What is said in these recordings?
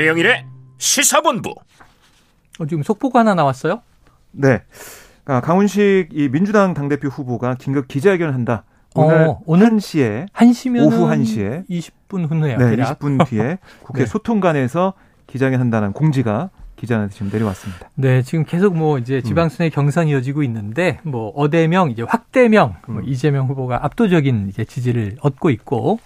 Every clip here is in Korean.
최영일의 시사본부. 어, 지금 속보가 하나 나왔어요? 네. 아, 강훈식 이 민주당 당대표 후보가 긴급 기자회견을 한다. 오늘, 어, 오늘 1시에 1시면 오후 1시에 20분 후네요. 네, 대략. 20분 뒤에 국회 네. 소통관에서 기자회견 한다는 공지가 기자한테 지금 내려왔습니다. 네, 지금 계속 뭐 이제 지방선의 경선이 이어지고 있는데 뭐 어대명 이제 확대명 뭐 음. 이재명 후보가 압도적인 이제 지지를 얻고 있고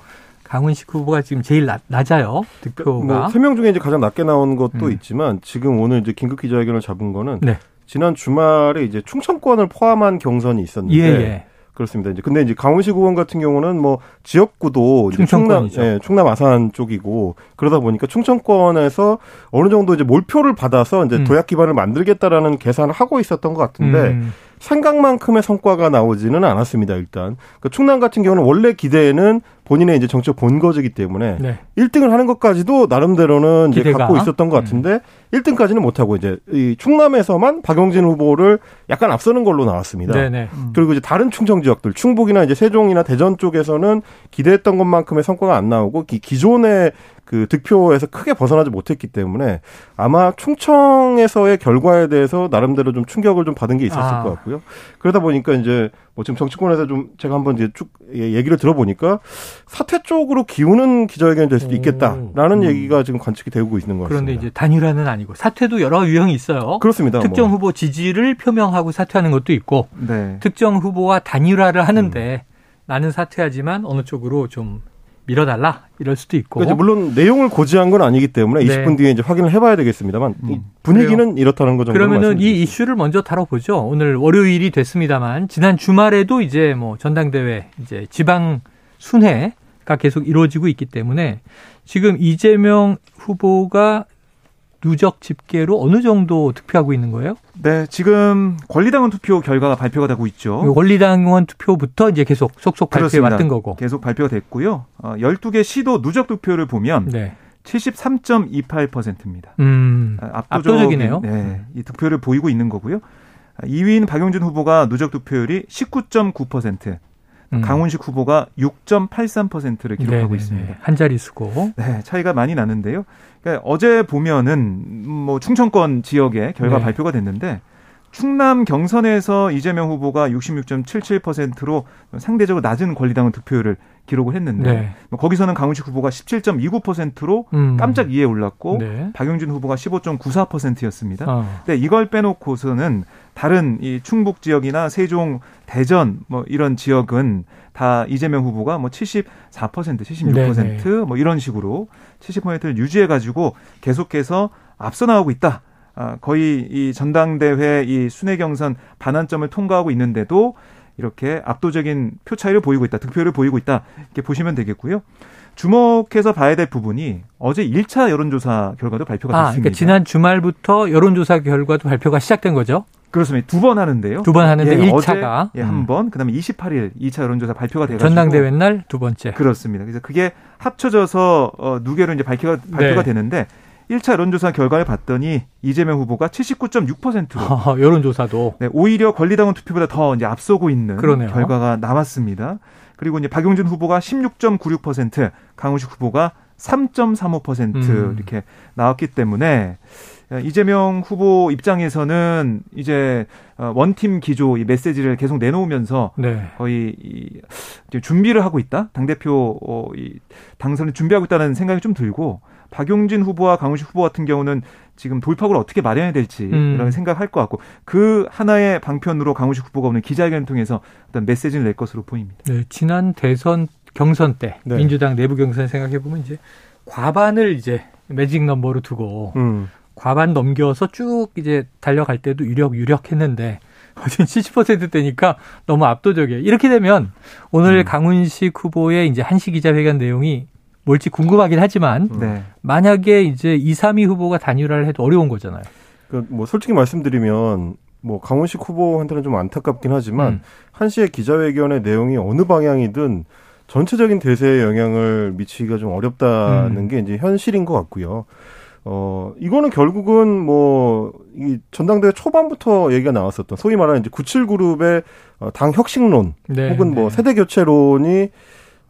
강훈식 후보가 지금 제일 낮, 낮아요 득표가. 뭐세 명 중에 이제 가장 낮게 나온 것도 음. 있지만 지금 오늘 이제 긴급 기자회견을 잡은 거는 네. 지난 주말에 이제 충청권을 포함한 경선이 있었는데 예, 예. 그렇습니다. 이제 근데 이제 강훈식 의원 같은 경우는 뭐 지역구도 충남. 예, 충남 아산 쪽이고 그러다 보니까 충청권에서 어느 정도 이제 몰표를 받아서 이제 음. 도약 기반을 만들겠다라는 계산을 하고 있었던 것 같은데 음, 생각만큼의 성과가 나오지는 않았습니다. 일단 그러니까 충남 같은 경우는 원래 기대에는 본인의 이제 정책 본거지기 때문에 네. 1등을 하는 것까지도 나름대로는 이제 기대가? 음. 갖고 있었던 것 같은데 1등까지는 못하고 이제 이 충남에서만 박용진 후보를 약간 앞서는 걸로 나왔습니다. 네, 네. 그리고 이제 다른 충청 지역들, 충북이나 이제 세종이나 대전 쪽에서는 기대했던 것만큼의 성과가 안 나오고 기, 기존의 그 득표에서 크게 벗어나지 못했기 때문에 아마 충청에서의 결과에 대해서 나름대로 좀 충격을 좀 받은 게 있었을 아. 것 같고요. 그러다 보니까 이제 뭐 지금 정치권에서 좀 제가 한번 이제 쭉 예, 얘기를 들어보니까 사퇴 쪽으로 기우는 기자회견이 될 수도 있겠다라는 얘기가 지금 관측이 되고 있는 것 같습니다. 그런데 이제 단일화는 아니고 사퇴도 여러 유형이 있어요. 그렇습니다. 특정 뭐. 후보 지지를 표명하고 사퇴하는 것도 있고 네. 특정 후보와 단일화를 하는데 음. 나는 사퇴하지만 어느 쪽으로 좀 밀어달라 이럴 수도 있고. 그러니까 물론 내용을 고지한 건 아니기 때문에 네. 음. 20분 뒤에 이제 확인을 해봐야 되겠습니다만 이 분위기는 이렇다는 거 정도 그러면은 이 이슈를 먼저 다뤄보죠. 오늘 월요일이 됐습니다만 지난 주말에도 이제 뭐 전당대회 이제 지방 순회가 계속 이루어지고 있기 때문에 지금 이재명 후보가 누적 집계로 어느 정도 득표하고 있는 거예요? 네, 지금 권리당원 투표 결과가 발표가 되고 있죠. 원리당원 투표부터 이제 계속 속속 발표해 그렇습니다. 왔던 거고. 계속 발표가 됐고요. 어, 12개 시도 누적 득표를 보면 네. 73.28%입니다. 음. 압도적 이네요. 네, 이 득표를 보이고 있는 거고요. 2위인 박용진 후보가 누적 득표율이 19.9%, 음. 강훈식 후보가 6.83%를 기록하고 네네네. 있습니다. 한 자릿수고. 네, 차이가 많이 나는데요. 그러니까 어제 보면은 뭐 충청권 지역의 결과 네. 발표가 됐는데 충남 경선에서 이재명 후보가 66.77%로 상대적으로 낮은 권리당원 득표율을 기록을 했는데 네. 뭐 거기서는 강훈식 후보가 17.29%로 음. 깜짝 2에 올랐고 네. 박용진 후보가 15.94%였습니다. 어. 근데 이걸 빼놓고서는 다른 이 충북 지역이나 세종, 대전 뭐 이런 지역은 다 이재명 후보가 뭐 74%, 76%, 네네. 뭐 이런 식으로 70%를 유지해 가지고 계속해서 앞서 나오고 있다. 아, 거의 이 전당대회 이 순회 경선 반환점을 통과하고 있는데도 이렇게 압도적인 표 차이를 보이고 있다. 득표를 보이고 있다. 이렇게 보시면 되겠고요. 주목해서 봐야 될 부분이 어제 1차 여론조사 결과도 발표가 아, 됐습니다. 그러니까 지난 주말부터 여론조사 결과도 발표가 시작된 거죠? 그렇습니다. 두 번 하는데요. 두 번 하는데 예, 1차가. 어제 예, 한 번, 그다음에 28일 2차 여론조사 발표가 돼가지고 전당대회 날 두 번째. 그렇습니다. 그래서 그게 합쳐져서 어, 누계로 이제 발표가 발표가 네. 되는데 1차 여론조사 결과를 봤더니 이재명 후보가 79.6%로 어, 여론조사도. 네, 오히려 권리당원 투표보다 더 이제 앞서고 있는 그러네요. 결과가 나왔습니다. 그리고 이제 박용진 후보가 16.96%, 강훈식 후보가 3.35% 음. 이렇게 나왔기 때문에 이재명 후보 입장에서는 이제 어, 원팀 기조 이 메시지를 계속 내놓으면서 네. 거의 이 준비를 하고 있다. 당 대표 어, 이 당선을 준비하고 있다는 생각이 좀 들고 박용진 후보와 강훈식 후보 같은 경우는 지금 돌파구를 어떻게 마련해야 될지 음. 이런 생각할 것 같고 그 하나의 방편으로 강훈식 후보가 오늘 기자회견을 통해서 어떤 메시지를 낼 것으로 보입니다. 네, 지난 대선 경선 때 네. 민주당 내부 경선 생각해 보면 이제 과반을 이제 매직 넘버로 두고 음. 과반 넘겨서 쭉 이제 달려갈 때도 유력 유력했는데 지금 70%대니까 너무 압도적이에요. 이렇게 되면 오늘 음. 강훈식 후보의 이제 한시 기자회견 내용이 뭘지 궁금하긴 하지만 네. 만약에 이제 2, 3위 후보가 단일화를 해도 어려운 거잖아요. 그뭐 솔직히 말씀드리면 뭐 강훈식 후보한테는 좀 안타깝긴 하지만 음. 한 씨의 기자회견의 내용이 어느 방향이든 전체적인 대세에 영향을 미치기가 좀 어렵다는 음. 게 이제 현실인 것 같고요. 어, 이거는 결국은 뭐, 이 전당대회 초반부터 얘기가 나왔었던, 소위 말하는 이제 97그룹의 어, 당 혁신론, 네, 혹은 뭐 네. 세대 교체론이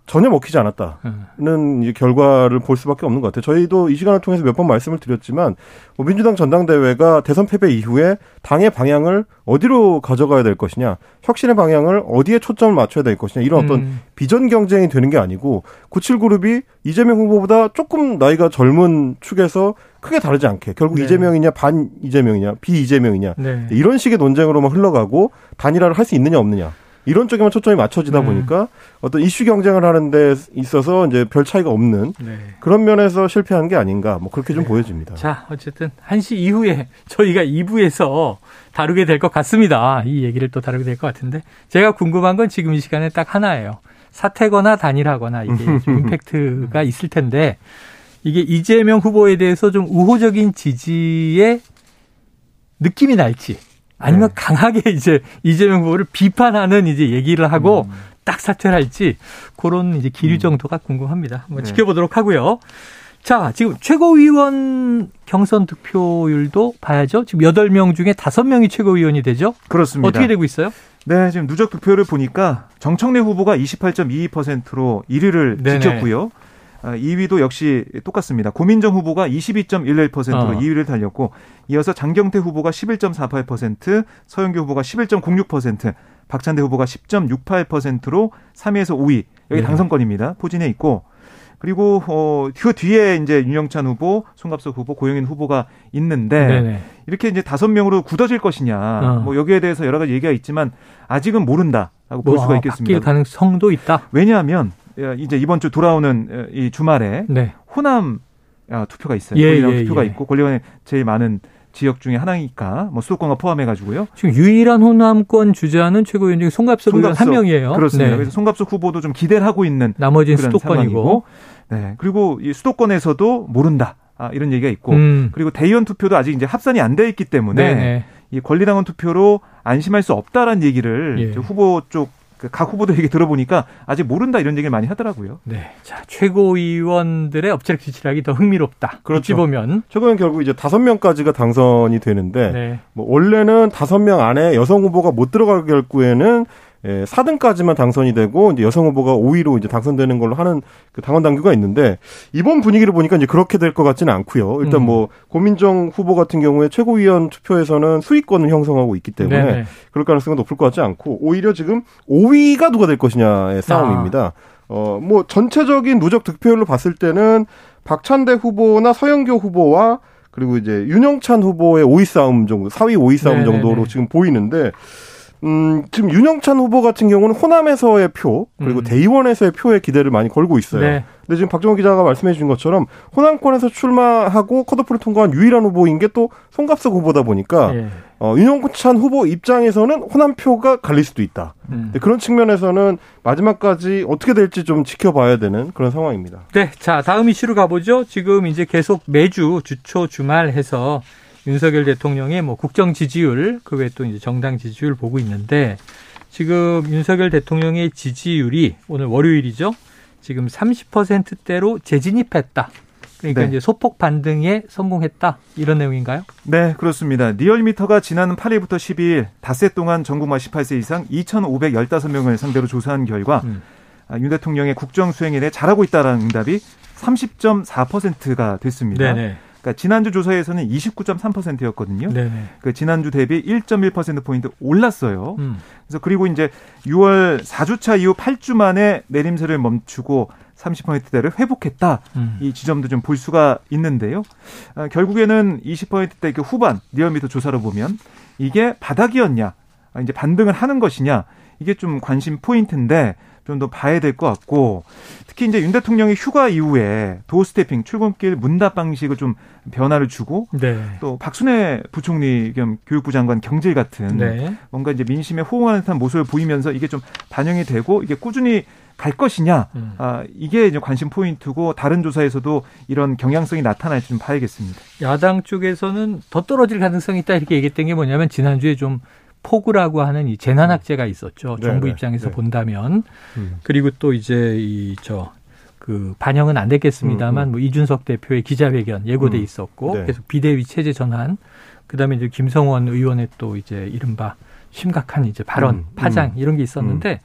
전혀 먹히지 않았다는 이제 결과를 볼 수밖에 없는 것 같아요. 저희도 이 시간을 통해서 몇 번 말씀을 드렸지만 뭐 민주당 전당대회가 대선 패배 이후에 당의 방향을 어디로 가져가야 될 것이냐, 혁신의 방향을 어디에 초점을 맞춰야 될 것이냐 이런 어떤 음. 비전 경쟁이 되는 게 아니고 97그룹이 이재명 후보보다 조금 나이가 젊은 축에서 크게 다르지 않게 결국 네. 이재명이냐 반 이재명이냐 비 이재명이냐 네. 이런 식의 논쟁으로만 흘러가고 단일화를 할 수 있느냐 없느냐 이런 쪽에만 초점이 맞춰지다 음. 보니까 어떤 이슈 경쟁을 하는 데 있어서 이제 별 차이가 없는 네. 그런 면에서 실패한 게 아닌가 뭐 그렇게 좀 보여집니다. 자, 어쨌든 1시 이후에 저희가 2부에서 다루게 될 것 같습니다. 이 얘기를 또 다루게 될 것 같은데 제가 궁금한 건 지금 이 시간에 딱 하나예요. 사퇴거나 단일하거나 이게 좀 임팩트가 있을 텐데 이게 이재명 후보에 대해서 좀 우호적인 지지의 느낌이 날지 아니면 네. 강하게 이제 이재명 후보를 비판하는 이제 얘기를 하고 딱 사퇴를 할지 그런 이제 기류 정도가 궁금합니다. 한번 네. 지켜보도록 하고요. 자, 지금 최고위원 경선 득표율도 봐야죠. 지금 8명 중에 5명이 최고위원이 되죠. 그렇습니다. 어떻게 되고 있어요? 네, 지금 누적 득표를 보니까 정청래 후보가 28.22%로 1위를 네네. 지켰고요. 아, 2위도 역시 똑같습니다. 고민정 후보가 22.11%로 어. 2위를 달렸고 이어서 장경태 후보가 11.48%, 서영교 후보가 11.06%, 박찬대 후보가 10.68%로 3위에서 5위. 여기 네. 당선권입니다. 포진해 있고 그리고 어, 그 뒤에 이제 윤영찬 후보, 송갑석 후보, 고영인 후보가 있는데 네네. 이렇게 이제 다섯 명으로 굳어질 것이냐. 어. 뭐 여기에 대해서 여러 가지 얘기가 있지만 아직은 모른다라고 볼 뭐, 수가 아, 있겠습니다. 바뀔 가능성도 있다. 왜냐하면 예, 이제 이번 주 돌아오는 어, 이 주말에 네. 호남 아, 투표가 있어요. 예, 권리당 예, 투표가 예. 있고 권리당이 제일 많은 지역 중에 하나니까 뭐 수도권과 포함해 가지고요. 지금 유일한 호남권 주자는 최고위원 중에 송갑석 의원 한 명이에요. 그렇습니다. 네. 그래서 송갑석 후보도 좀 기대를 하고 있는 나머지는 그런 수도권이고. 상황이고. 네. 그리고 이 수도권에서도 모른다. 아, 이런 얘기가 있고 음. 그리고 대의원 투표도 아직 이제 합산이 안 돼 있기 때문에 네네. 이 권리당원 투표로 안심할 수 없다라는 얘기를 예. 후보 쪽 각 후보들 얘기 들어보니까 아직 모른다 이런 얘기를 많이 하더라고요. 네. 자, 최고위원들의 엎치락뒤치락이 더 흥미롭다. 그렇죠. 어찌 보면. 최근엔 결국 이제 다섯 명까지가 당선이 되는데 네. 뭐 원래는 다섯 명 안에 여성 후보가 못 들어갈 결구에는 예, 4등까지만 당선이 되고 이제 여성 후보가 5위로 이제 당선되는 걸로 하는 그 당원 당규가 있는데 이번 분위기를 보니까 이제 그렇게 될 것 같지는 않고요. 일단 음. 뭐 고민정 후보 같은 경우에 최고위원 투표에서는 수위권을 형성하고 있기 때문에 네네. 그럴 가능성은 높을 것 같지 않고 오히려 지금 5위가 누가 될 것이냐의 싸움입니다. 어, 뭐 전체적인 누적 득표율로 봤을 때는 박찬대 후보나 서영교 후보와 그리고 이제 윤영찬 후보의 5위 싸움 정도, 4위 5위 싸움 네네네. 정도로 지금 보이는데 음, 지금 윤영찬 후보 같은 경우는 호남에서의 표, 그리고 음. 대의원에서의 표에 기대를 많이 걸고 있어요. 네. 근데 지금 박정호 기자가 말씀해 주신 것처럼 호남권에서 출마하고 컷오프를 통과한 유일한 후보인 게 또 송갑석 후보다 보니까 예. 어, 윤영찬 후보 입장에서는 호남 표가 갈릴 수도 있다. 음. 그런 측면에서는 마지막까지 어떻게 될지 좀 지켜봐야 되는 그런 상황입니다. 네, 자 다음 이슈로 가보죠. 지금 이제 계속 매주 주초 주말 해서 윤석열 대통령의 뭐 국정 지지율 그 외에 또 이제 정당 지지율 보고 있는데 지금 윤석열 대통령의 지지율이 오늘 월요일이죠. 지금 30%대로 재진입했다. 그러니까 네. 이제 소폭 반등에 성공했다 이런 내용인가요? 네, 그렇습니다. 리얼미터가 지난 8일부터 12일 닷새 동안 전국 만 18세 이상 2,515명을 상대로 조사한 결과 음. 아, 윤 대통령의 국정 수행에 대해 잘하고 있다라는 응답이 30.4%가 됐습니다. 네네. 그러니까 지난주 조사에서는 29.3%였거든요. 네네. 그 지난주 대비 1.1% 포인트 올랐어요. 음. 그래서 그리고 이제 6월 4주차 이후 8주 만에 내림세를 멈추고 30%대를 회복했다. 음. 이 지점도 좀 볼 수가 있는데요. 아, 결국에는 20%대 그 후반 리얼미터 조사로 보면 이게 바닥이었냐, 아, 이제 반등을 하는 것이냐 이게 좀 관심 포인트인데 좀 더 봐야 될 것 같고 특히 이제 윤 대통령이 휴가 이후에 도스태핑 출근길 문답 방식을 좀 변화를 주고 네. 또 박순애 부총리 겸 교육부 장관 경질 같은 네. 뭔가 이제 민심에 호응하는 듯한 모습을 보이면서 이게 좀 반영이 되고 이게 꾸준히 갈 것이냐 음. 아, 이게 이제 관심 포인트고 다른 조사에서도 이런 경향성이 나타날지 좀 봐야겠습니다. 야당 쪽에서는 더 떨어질 가능성이 있다 이렇게 얘기했던 게 뭐냐면 지난주에 좀 포구라고 하는 이 재난 학제가 있었죠. 네, 정부 네, 입장에서 네. 본다면 음. 그리고 또 이제 이 저 그 반영은 안 됐겠습니다만 음, 음. 뭐 이준석 대표의 기자회견 예고돼 음, 있었고 네. 계속 비대위 체제 전환 그다음에 이제 김성원 의원의 또 이제 이른바 심각한 이제 발언, 음, 파장 음. 이런 게 있었는데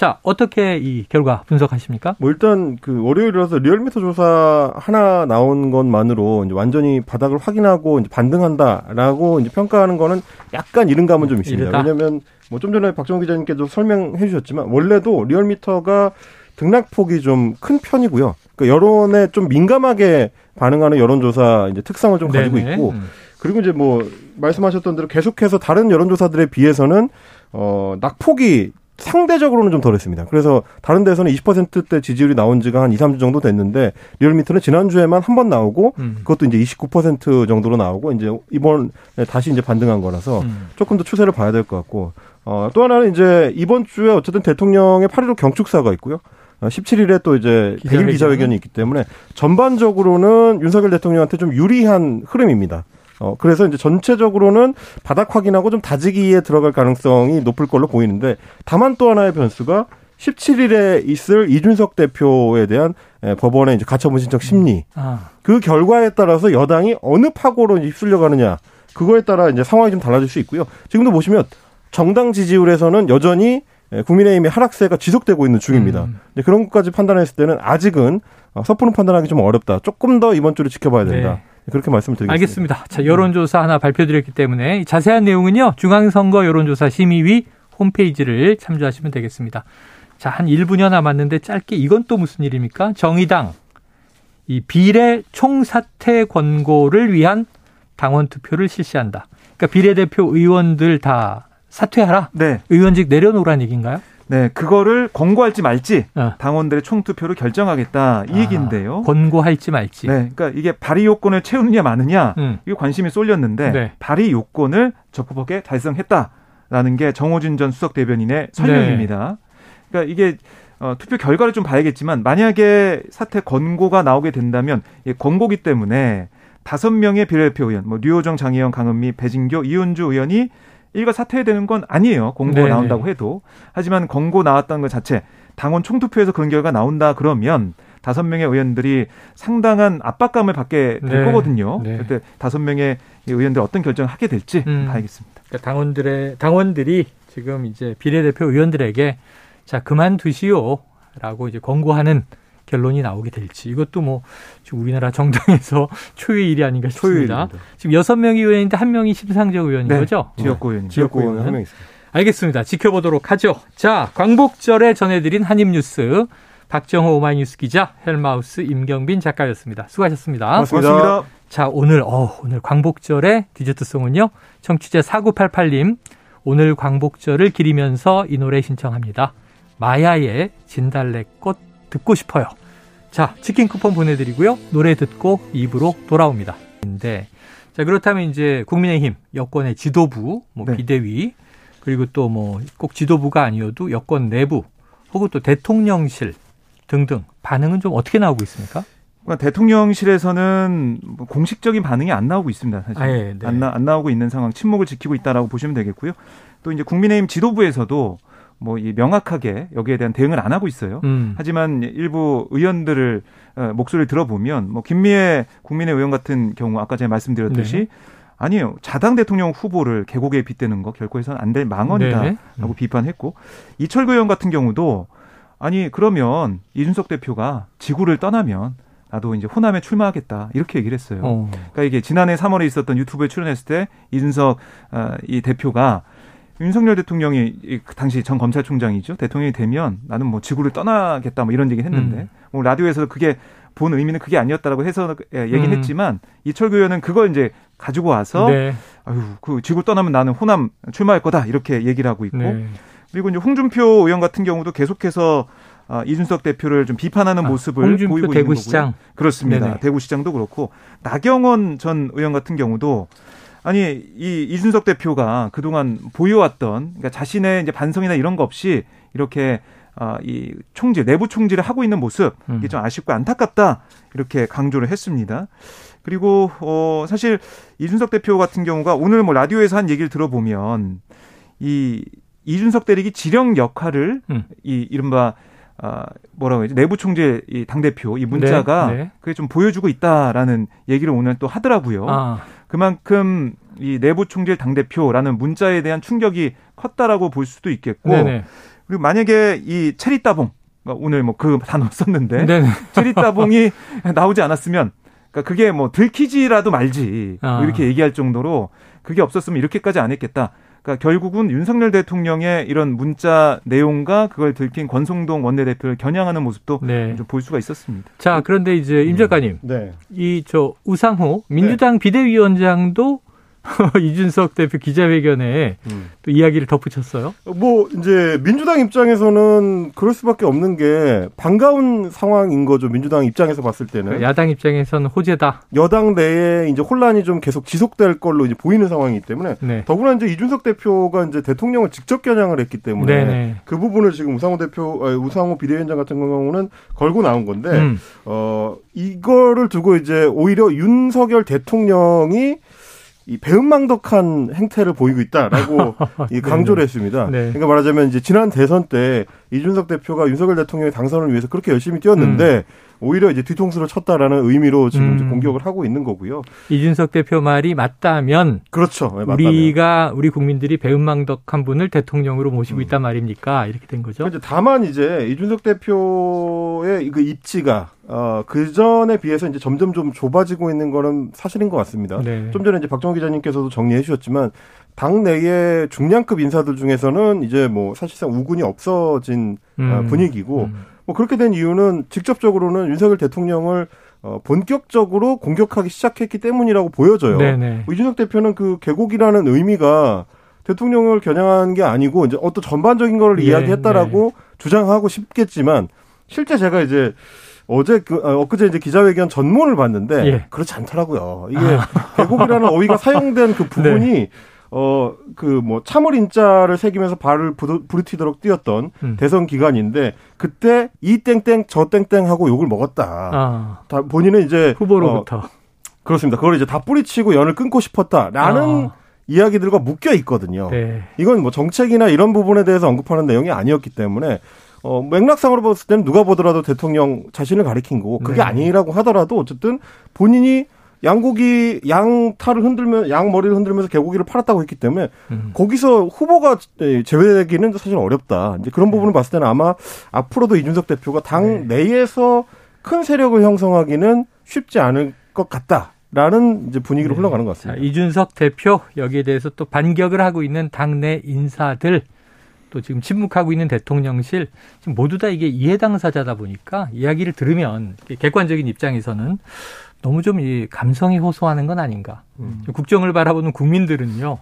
자 어떻게 이 결과 분석하십니까? 뭐 일단 그 월요일이라서 리얼미터 조사 하나 나온 것만으로 이제 완전히 바닥을 확인하고 이제 반등한다라고 이제 평가하는 거는 약간 이른 감은 좀 있습니다. 이르다? 왜냐하면 뭐 좀 전에 박정호 기자님께도 설명해 주셨지만 원래도 리얼미터가 등락폭이 좀 큰 편이고요. 그 여론에 좀 민감하게 반응하는 여론조사 이제 특성을 좀 가지고 네네. 있고 음. 그리고 이제 뭐 말씀하셨던 대로 계속해서 다른 여론조사들에 비해서는 어 낙폭이 상대적으로는 좀 덜했습니다. 그래서 다른 데서는 20%대 지지율이 나온 지가 한 2, 3주 정도 됐는데 리얼미터는 지난주에만 한 번 나오고 음. 그것도 이제 29% 정도로 나오고 이제 이번에 다시 이제 반등한 거라서 음. 조금 더 추세를 봐야 될 것 같고 어, 또 하나는 이제 이번 주에 어쨌든 대통령의 8.15 경축사가 있고요. 어, 17일에 또 이제 기자회견. 100일 기자회견이 있기 때문에 전반적으로는 윤석열 대통령한테 좀 유리한 흐름입니다. 어, 그래서 이제 전체적으로는 바닥 확인하고 좀 다지기에 들어갈 가능성이 높을 걸로 보이는데 다만 또 하나의 변수가 17일에 있을 이준석 대표에 대한 예, 법원의 이제 가처분 신청 심리 아, 그 결과에 따라서 여당이 어느 파고로 휩쓸려 가느냐 그거에 따라 이제 상황이 좀 달라질 수 있고요. 지금도 보시면 정당 지지율에서는 여전히 예, 국민의힘의 하락세가 지속되고 있는 중입니다. 음. 그런 것까지 판단했을 때는 아직은 어, 섣부른 판단하기 좀 어렵다. 조금 더 이번 주를 지켜봐야 된다. 네. 그렇게 말씀을 드리겠습니다. 알겠습니다. 자, 여론조사 하나 발표드렸기 때문에 자세한 내용은요, 중앙선거 여론조사 심의위 홈페이지를 참조하시면 되겠습니다. 자, 한 1분여 남았는데 짧게 이건 또 무슨 일입니까? 정의당, 이 비례 총사퇴 권고를 위한 당원 투표를 실시한다. 그러니까 비례대표 의원들 다 사퇴하라? 네. 의원직 내려놓으라는 얘기인가요? 네. 그거를 권고할지 말지 어. 당원들의 총투표로 결정하겠다 이 아, 얘기인데요. 권고할지 말지. 네. 그러니까 이게 발의 요건을 채우느냐 마느냐 음. 이게 관심이 쏠렸는데 네. 발의 요건을 적법하게 달성했다라는 게 정호준 전 수석 대변인의 설명입니다. 그러니까 이게 어, 투표 결과를 좀 봐야겠지만 만약에 사퇴 권고가 나오게 된다면 이 권고기 때문에 다섯 명의 비례대표 의원, 뭐 류호정, 장혜영, 강은미, 배진교, 이현주 의원이 일가 사퇴해야 되는 건 아니에요. 권고가 네네. 나온다고 해도. 하지만 권고 나왔다는 것 자체 당원 총투표에서 그런 결과가 나온다 그러면 다섯 명의 의원들이 상당한 압박감을 받게 될 네. 거거든요. 네. 그때 다섯 명의 이 의원들 어떤 결정을 하게 될지 음. 봐야겠습니다. 그러니까 당원들의 당원들이 지금 이제 비례대표 의원들에게 자 그만두시오라고 이제 권고하는 결론이 나오게 될지 이것도 뭐 지금 우리나라 정당에서 초유의 일이 아닌가 싶습니다. 토요일입니다. 지금 여섯 명이 의원인데 한 명이 심상정 의원인 네. 거죠? 지역구 의원님. 지역구 의원? 한명 있습니다. 알겠습니다. 지켜보도록 하죠. 자 광복절에 전해드린 한입뉴스 박정호 오마이뉴스 기자 헬마우스 임경빈 작가였습니다. 수고하셨습니다. 고맙습니다. 고맙습니다. 자, 오늘, 어, 오늘 광복절의 디저트송은요. 청취자 4988님, 오늘 광복절을 기리면서 이 노래 신청합니다. 마야의 진달래꽃 듣고 싶어요. 자, 치킨 쿠폰 보내드리고요. 노래 듣고 입으로 돌아옵니다. 근데, 자, 그렇다면 이제 국민의힘 여권의 지도부, 뭐 네. 비대위, 그리고 또 뭐 꼭 지도부가 아니어도 여권 내부, 혹은 또 대통령실 등등 반응은 좀 어떻게 나오고 있습니까? 그러니까 대통령실에서는 뭐 공식적인 반응이 안 나오고 있습니다. 사실 아 예, 네. 안, 나, 안 나오고 있는 상황, 침묵을 지키고 있다라고 보시면 되겠고요. 또 이제 국민의힘 지도부에서도 뭐 이 명확하게 여기에 대한 대응을 안 하고 있어요. 음. 하지만 일부 의원들을 어, 목소리를 들어보면 뭐 김미애 국민의 의원 같은 경우 아까 제가 말씀드렸듯이 네. 아니에요. 자당 대통령 후보를 계곡에 빗대는 거 결코 해서는 안 될 망언이다라고 네. 비판했고 이철구 의원 같은 경우도 아니 그러면 이준석 대표가 지구를 떠나면 나도 이제 호남에 출마하겠다 이렇게 얘기를 했어요. 어. 그러니까 이게 지난해 3월에 있었던 유튜브에 출연했을 때 이준석 어, 이 대표가 윤석열 대통령이 이그 당시 전 검찰총장이죠 대통령이 되면 나는 뭐 지구를 떠나겠다 뭐 이런 얘기를 했는데 음. 뭐 라디오에서 그게 본 의미는 그게 아니었다라고 해서 예, 얘기는 음. 했지만 이철구 의원은 그걸 이제 가지고 와서 네. 아유 그 지구 떠나면 나는 호남 출마할 거다 이렇게 얘기를 하고 있고 네. 그리고 이제 홍준표 의원 같은 경우도 계속해서 아, 이준석 대표를 좀 비판하는 아, 모습을 홍준표 보이고 있는 거고요. 대구시장. 그렇습니다. 네네. 대구시장도 그렇고 나경원 전 의원 같은 경우도 아니 이 이준석 대표가 그동안 보여왔던 그러니까 자신의 이제 반성이나 이런 거 없이 이렇게 아, 이 총질 내부 총질을 하고 있는 모습 이게 음. 좀 아쉽고 안타깝다 이렇게 강조를 했습니다. 그리고 어 사실 이준석 대표 같은 경우가 오늘 뭐 라디오에서 한 얘기를 들어보면 이 이준석 대리기 지령 역할을 음. 이 이른바 아 뭐라고 해야지 내부 총재 이당 대표 이 문자가 네, 네. 그게 좀 보여주고 있다라는 얘기를 오늘 또 하더라고요. 아, 그만큼 이 내부 총질 당 대표라는 문자에 대한 충격이 컸다라고 볼 수도 있겠고 네네. 그리고 만약에 이 체리 따봉 그러니까 오늘 뭐 그 단어 썼는데 네네. 체리 따봉이 나오지 않았으면 그러니까 그게 뭐 들키지라도 말지 뭐 아. 이렇게 얘기할 정도로 그게 없었으면 이렇게까지 안 했겠다. 그러니까 결국은 윤석열 대통령의 이런 문자 내용과 그걸 들킨 권성동 원내대표를 겨냥하는 모습도 네. 좀볼 수가 있었습니다. 자, 그런데 이제 임 작가님, 네. 이저 우상호 민주당 비대위원장도 이준석 대표 기자회견에 음. 또 이야기를 덧붙였어요. 뭐 이제 민주당 입장에서는 그럴 수밖에 없는 게 반가운 상황인 거죠. 민주당 입장에서 봤을 때는 야당 입장에서는 호재다. 여당 내에 이제 혼란이 좀 계속 지속될 걸로 이제 보이는 상황이기 때문에 네. 더구나 이제 이준석 대표가 이제 대통령을 직접 겨냥을 했기 때문에 네네. 그 부분을 지금 우상호 대표, 아니, 우상호 비대위원장 같은 경우는 걸고 나온 건데 음. 어 이거를 두고 이제 오히려 윤석열 대통령이 이 배은망덕한 행태를 보이고 있다라고 이 강조를 했습니다. 네. 그러니까 말하자면 이제 지난 대선 때 이준석 대표가 윤석열 대통령의 당선을 위해서 그렇게 열심히 뛰었는데 오히려 이제 뒤통수를 쳤다라는 의미로 지금 이제 음. 공격을 하고 있는 거고요. 이준석 대표 말이 맞다면 그렇죠. 네, 맞다면. 우리가 우리 국민들이 배은망덕한 분을 대통령으로 모시고 음. 있단 말입니까? 이렇게 된 거죠. 이제 다만 이제 이준석 대표의 그 입지가 어, 그 전에 비해서 이제 점점 좀 좁아지고 있는 거는 사실인 것 같습니다. 네. 좀 전에 이제 박정호 기자님께서도 정리해 주셨지만 당 내의 중량급 인사들 중에서는 이제 뭐 사실상 우군이 없어진 어, 음. 분위기고 음. 뭐 그렇게 된 이유는 직접적으로는 윤석열 대통령을 어, 본격적으로 공격하기 시작했기 때문이라고 보여져요. 네네. 뭐 이준석 대표는 그 개곡이라는 의미가 대통령을 겨냥한 게 아니고 이제 어떤 전반적인 거를 예, 이야기했다라고 주장하고 싶겠지만 실제 제가 이제 어제 그 어, 엊그제 이제 기자회견 전문을 봤는데 예. 그렇지 않더라고요. 이게 개곡이라는 어휘가 사용된 그 부분이 네. 어 그 뭐 참을 인자를 새기면서 발을 부르- 부르티도록 뛰었던 음. 대선 기간인데 그때 이 땡땡 저 땡땡 하고 욕을 먹었다. 아, 다 본인은 이제 어, 후보로부터. 그렇습니다. 그걸 이제 다 뿌리치고 연을 끊고 싶었다라는 아, 이야기들과 묶여 있거든요. 네. 이건 뭐 정책이나 이런 부분에 대해서 언급하는 내용이 아니었기 때문에 어, 맥락상으로 봤을 때는 누가 보더라도 대통령 자신을 가리킨 거고 그게 네. 아니라고 하더라도 어쨌든 본인이 양고기 양탈을 흔들면 양 머리를 흔들면서 개고기를 팔았다고 했기 때문에 음. 거기서 후보가 제외되기는 사실 어렵다. 이제 그런 부분을 봤을 때는 아마 앞으로도 이준석 대표가 당 내에서 큰 세력을 형성하기는 쉽지 않을 것 같다 라는 이제 분위기로 네. 흘러가는 것 자, 같습니다. 이준석 대표 여기에 대해서 또 반격을 하고 있는 당내 인사들 또 지금 침묵하고 있는 대통령실 지금 모두 다 이게 이해 당사자다 보니까 이야기를 들으면 객관적인 입장에서는 너무 좀 이 감성이 호소하는 건 아닌가. 음. 국정을 바라보는 국민들은요.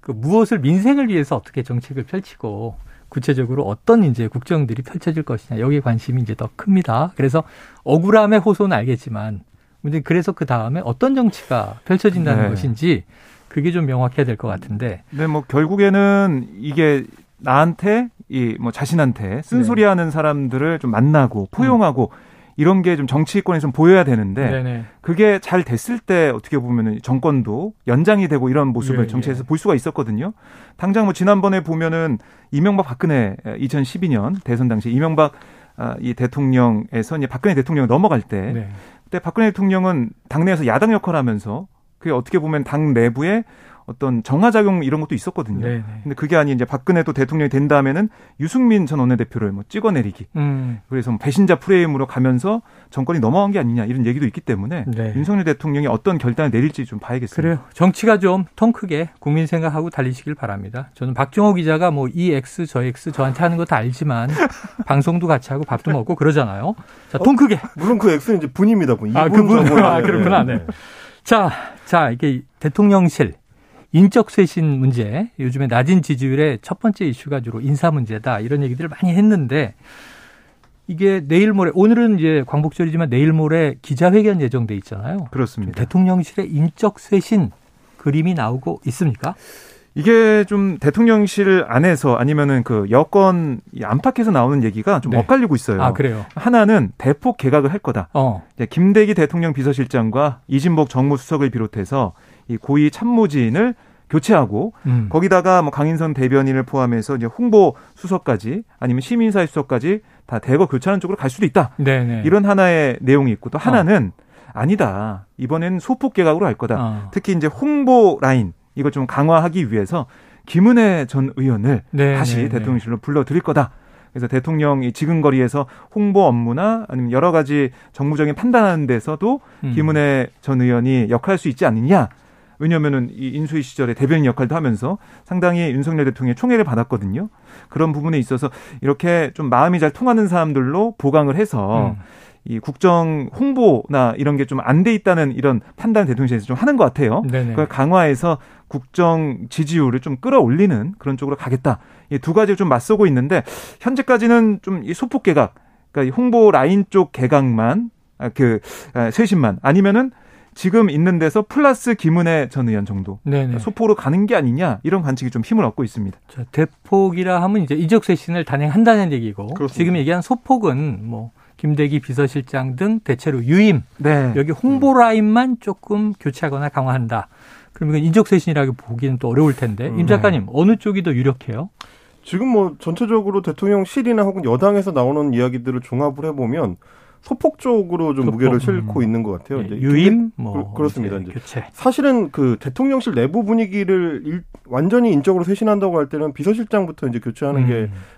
그 무엇을 민생을 위해서 어떻게 정책을 펼치고 구체적으로 어떤 이제 국정들이 펼쳐질 것이냐 여기에 관심이 이제 더 큽니다. 그래서 억울함의 호소는 알겠지만 문제 그래서 그 다음에 어떤 정치가 펼쳐진다는 네. 것인지 그게 좀 명확해야 될 것 같은데. 근데 뭐 결국에는 이게 나한테 이 뭐 자신한테 쓴소리하는 사람들을 좀 만나고 포용하고 이런 게 좀 정치권에 좀 보여야 되는데 네네. 그게 잘 됐을 때 어떻게 보면은 정권도 연장이 되고 이런 모습을 예, 정치에서 예. 볼 수가 있었거든요. 당장 뭐 지난번에 보면은 이명박 박근혜 2012년 대선 당시 이명박 아, 이 대통령에서 이제 박근혜 대통령 넘어갈 때 네. 그때 박근혜 대통령은 당내에서 야당 역할을 하면서 그게 어떻게 보면 당 내부에 어떤 정화작용 이런 것도 있었거든요. 네네. 근데 그게 아닌 이제 박근혜도 대통령이 된 다음에는 유승민 전 원내대표를 뭐 찍어내리기. 음. 그래서 뭐 배신자 프레임으로 가면서 정권이 넘어간 게 아니냐 이런 얘기도 있기 때문에 네. 윤석열 대통령이 어떤 결단을 내릴지 좀 봐야겠습니다. 그래요. 정치가 좀 통 크게 국민 생각하고 달리시길 바랍니다. 저는 박정호 기자가 뭐 이 X 저 X 저한테 하는 거 다 알지만 방송도 같이 하고 밥도 먹고 그러잖아요. 자, 통 크게. 물론 그 X는 이제 분입니다. 분. 아, 그분. 저분. 아, 그렇구나. 네. 자, 자, 이게 대통령실 인적 쇄신 문제, 요즘에 낮은 지지율의 첫 번째 이슈가 주로 인사 문제다. 이런 얘기들을 많이 했는데 이게 내일 모레 오늘은 이제 광복절이지만 내일 모레 기자회견 예정돼 있잖아요. 그렇습니다. 대통령실의 인적 쇄신 그림이 나오고 있습니까? 이게 좀 대통령실 안에서 아니면은 그 여권 이 안팎에서 나오는 얘기가 좀 네. 엇갈리고 있어요. 아, 그래요. 하나는 대폭 개각을 할 거다. 어. 김대기 대통령 비서실장과 이진복 정무수석을 비롯해서 이 고위 참모진을 교체하고 음. 거기다가 뭐 강인선 대변인을 포함해서 이제 홍보 수석까지 아니면 시민사회 수석까지 다 대거 교체하는 쪽으로 갈 수도 있다. 네네. 이런 하나의 내용이 있고 또 하나는 아니다. 이번엔 소폭 개각으로 할 거다. 어. 특히 이제 홍보 라인 이걸 좀 강화하기 위해서 김은혜 전 의원을 네, 다시 네, 네. 대통령실로 불러드릴 거다. 그래서 대통령이 지금 거리에서 홍보 업무나 아니면 여러 가지 정무적인 판단하는 데서도 음. 김은혜 전 의원이 역할할 수 있지 않느냐. 왜냐면은 이 인수위 시절에 대변인 역할도 하면서 상당히 윤석열 대통령의 총애를 받았거든요. 그런 부분에 있어서 이렇게 좀 마음이 잘 통하는 사람들로 보강을 해서 음. 이 국정 홍보나 이런 게 좀 안 돼 있다는 이런 판단 대통령실에서 좀 하는 것 같아요. 네네. 그걸 강화해서 국정 지지율을 좀 끌어올리는 그런 쪽으로 가겠다. 이 두 가지 좀 맞서고 있는데 현재까지는 좀 이 소폭 개각, 그러니까 이 홍보 라인 쪽 개각만 아, 그 아, 쇄신만 아니면은 지금 있는 데서 플러스 김은혜 전 의원 정도 네네. 소폭으로 가는 게 아니냐 이런 관측이 좀 힘을 얻고 있습니다. 자, 대폭이라 하면 이제 이적 쇄신을 단행한다는 얘기고 그렇습니다. 지금 얘기한 소폭은 뭐 김대기 비서실장 등 대체로 유임 네. 여기 홍보 라인만 조금 교체하거나 강화한다. 그럼 이건 인적 쇄신이라고 보기는 또 어려울 텐데 음. 임 작가님 어느 쪽이 더 유력해요? 지금 뭐 전체적으로 대통령실이나 혹은 여당에서 나오는 이야기들을 종합을 해보면 소폭 쪽으로 좀 소폭, 무게를 음. 싣고 있는 것 같아요. 예, 이제 유임 뭐 그- 그렇습니다. 이제 이제 교체. 사실은 그 대통령실 내부 분위기를 일- 완전히 인적으로 쇄신한다고 할 때는 비서실장부터 이제 교체하는 게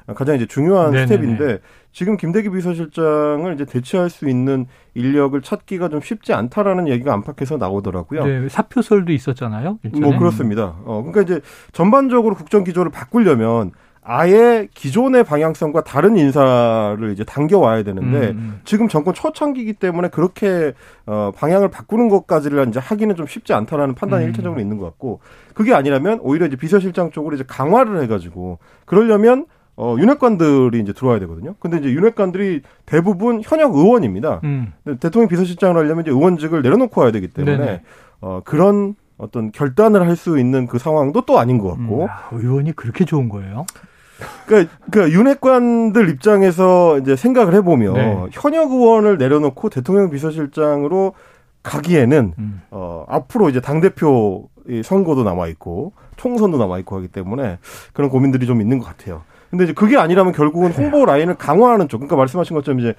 음. 가장 이제 중요한 네네네. 스텝인데 지금 김대기 비서실장을 이제 대체할 수 있는 인력을 찾기가 좀 쉽지 않다라는 얘기가 안팎에서 나오더라고요. 네, 사표설도 있었잖아요. 일전에. 뭐 그렇습니다. 어 그러니까 이제 전반적으로 국정 기조를 바꾸려면 아예 기존의 방향성과 다른 인사를 이제 당겨 와야 되는데 음, 음. 지금 정권 초창기이기 때문에 그렇게 어 방향을 바꾸는 것까지를 이제 하기는 좀 쉽지 않다라는 판단이 음. 일차적으로 있는 것 같고 그게 아니라면 오히려 이제 비서실장 쪽으로 이제 강화를 해가지고 그러려면 어 윤핵관들이 이제 들어와야 되거든요. 근데 이제 윤핵관들이 대부분 현역 의원입니다. 음. 대통령 비서실장을 하려면 이제 의원직을 내려놓고 와야 되기 때문에 네네. 어 그런 어떤 결단을 할 수 있는 그 상황도 또 아닌 것 같고 음, 아, 의원이 그렇게 좋은 거예요? 그러니까, 그러니까 윤핵관들 입장에서 이제 생각을 해보면 네. 현역 의원을 내려놓고 대통령 비서실장으로 가기에는 음. 어, 앞으로 이제 당 대표 선거도 남아 있고 총선도 남아 있고 하기 때문에 그런 고민들이 좀 있는 것 같아요. 근데 이제 그게 아니라면 결국은 홍보 라인을 강화하는 쪽, 그러니까 말씀하신 것처럼 이제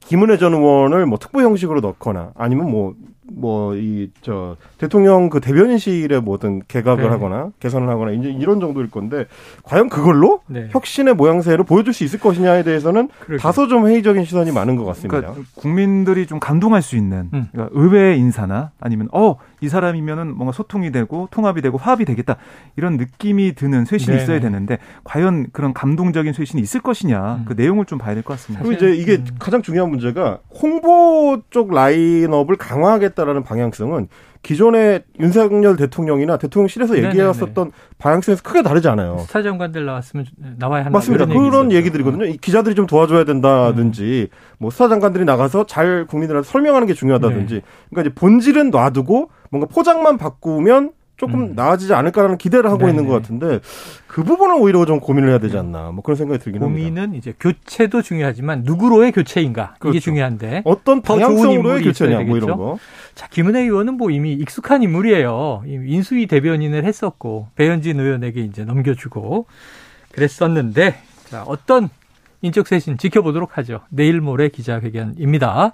김은혜 전 의원을 뭐 특보 형식으로 넣거나 아니면 뭐 뭐 이 저 대통령 그 대변인실에 뭐든 개각을 네. 하거나 개선을 하거나 이제 이런 정도일 건데 과연 그걸로 네. 혁신의 모양새를 보여줄 수 있을 것이냐에 대해서는 그러게요. 다소 좀 회의적인 시선이 많은 것 같습니다. 그러니까 국민들이 좀 감동할 수 있는 음. 그러니까 의외의 인사나 아니면 어 이 사람이면은 뭔가 소통이 되고 통합이 되고 화합이 되겠다 이런 느낌이 드는 쇄신이 네네. 있어야 되는데 과연 그런 감동적인 쇄신이 있을 것이냐 음. 그 내용을 좀 봐야 될 것 같습니다. 그리고 이제 이게 음. 가장 중요한 문제가 홍보 쪽 라인업을 강화하겠다 라는 방향성은 기존의 윤석열 대통령이나 대통령실에서 네네네. 얘기해왔었던 방향성에서 크게 다르지 않아요. 스타 장관들 나왔으면 나와야 한다. 맞습니다. 그런. 얘기들이거든요. 이 기자들이 좀 도와줘야 된다든지, 뭐 스타 장관들이 나가서 잘 국민들한테 설명하는 게 중요하다든지. 네. 그러니까 이제 본질은 놔두고 뭔가 포장만 바꾸면 조금 음. 나아지지 않을까라는 기대를 하고 네네. 있는 것 같은데 그 부분은 오히려 좀 고민을 해야 되지 않나. 뭐 그런 생각이 들긴 합니다. 고민은 이제 교체도 중요하지만 누구로의 교체인가 이게 그렇죠. 중요한데 어떤 방향성으로의 교체냐, 뭐 이런? 거. 자, 김은혜 의원은 뭐 이미 익숙한 인물이에요. 인수위 대변인을 했었고, 배현진 의원에게 이제 넘겨주고 그랬었는데, 자, 어떤 인적 쇄신 지켜보도록 하죠. 내일 모레 기자회견입니다.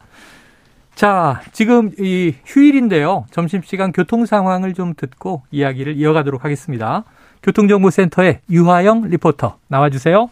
자, 지금 이 휴일인데요. 점심시간 교통 상황을 좀 듣고 이야기를 이어가도록 하겠습니다. 교통정보센터의 유하영 리포터 나와주세요.